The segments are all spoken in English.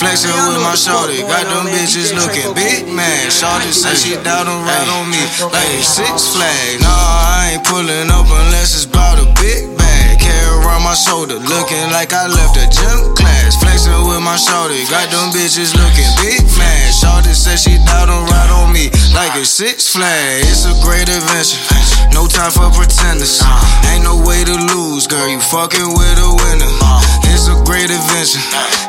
Flexing with my shorty, got them bitches looking big man. Shorty say she down to ride on me like Six Flags. Nah, I ain't pulling up unless it's about a big bag. Carry around my shoulder, looking like I left a gym class. Flexing with my shorty, got them bitches looking big man. Shorty say she down to ride on me like a Six flag. It's a great adventure, no time for pretenders. Ain't no way to lose, girl. You fucking with a winner. It's a great adventure.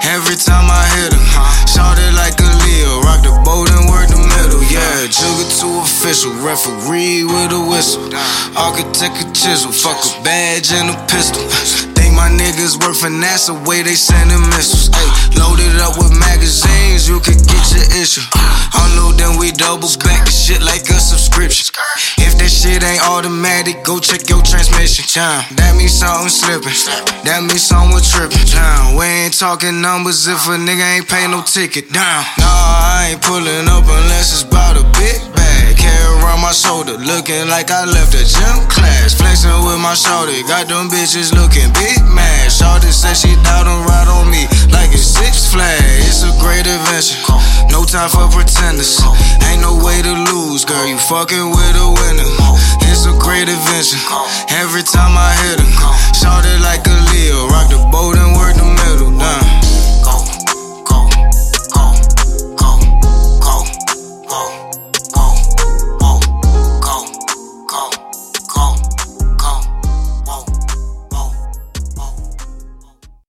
Official, referee with a whistle. Architect a chisel, fuck a badge and a pistol. Think my niggas work for NASA, way they sending missiles. Ay, loaded up with magazines, you could get your issue. Unload then we double back the shit like a subscription. If that shit ain't automatic, go check your transmission. Chime. That means something slipping. That means someone tripping. Down. We ain't talking numbers if a nigga ain't pay no ticket. Down. Nah, I ain't pulling up unless it's my shoulder, looking like I left a gym class. Flexing with my shorty, got them bitches looking big mad. Shorty said she down to ride on me like it's Six Flags. It's a great adventure, no time for pretenders. Ain't no way to lose, girl. You fucking with a winner. It's a great adventure. Every time I hit her, shorty like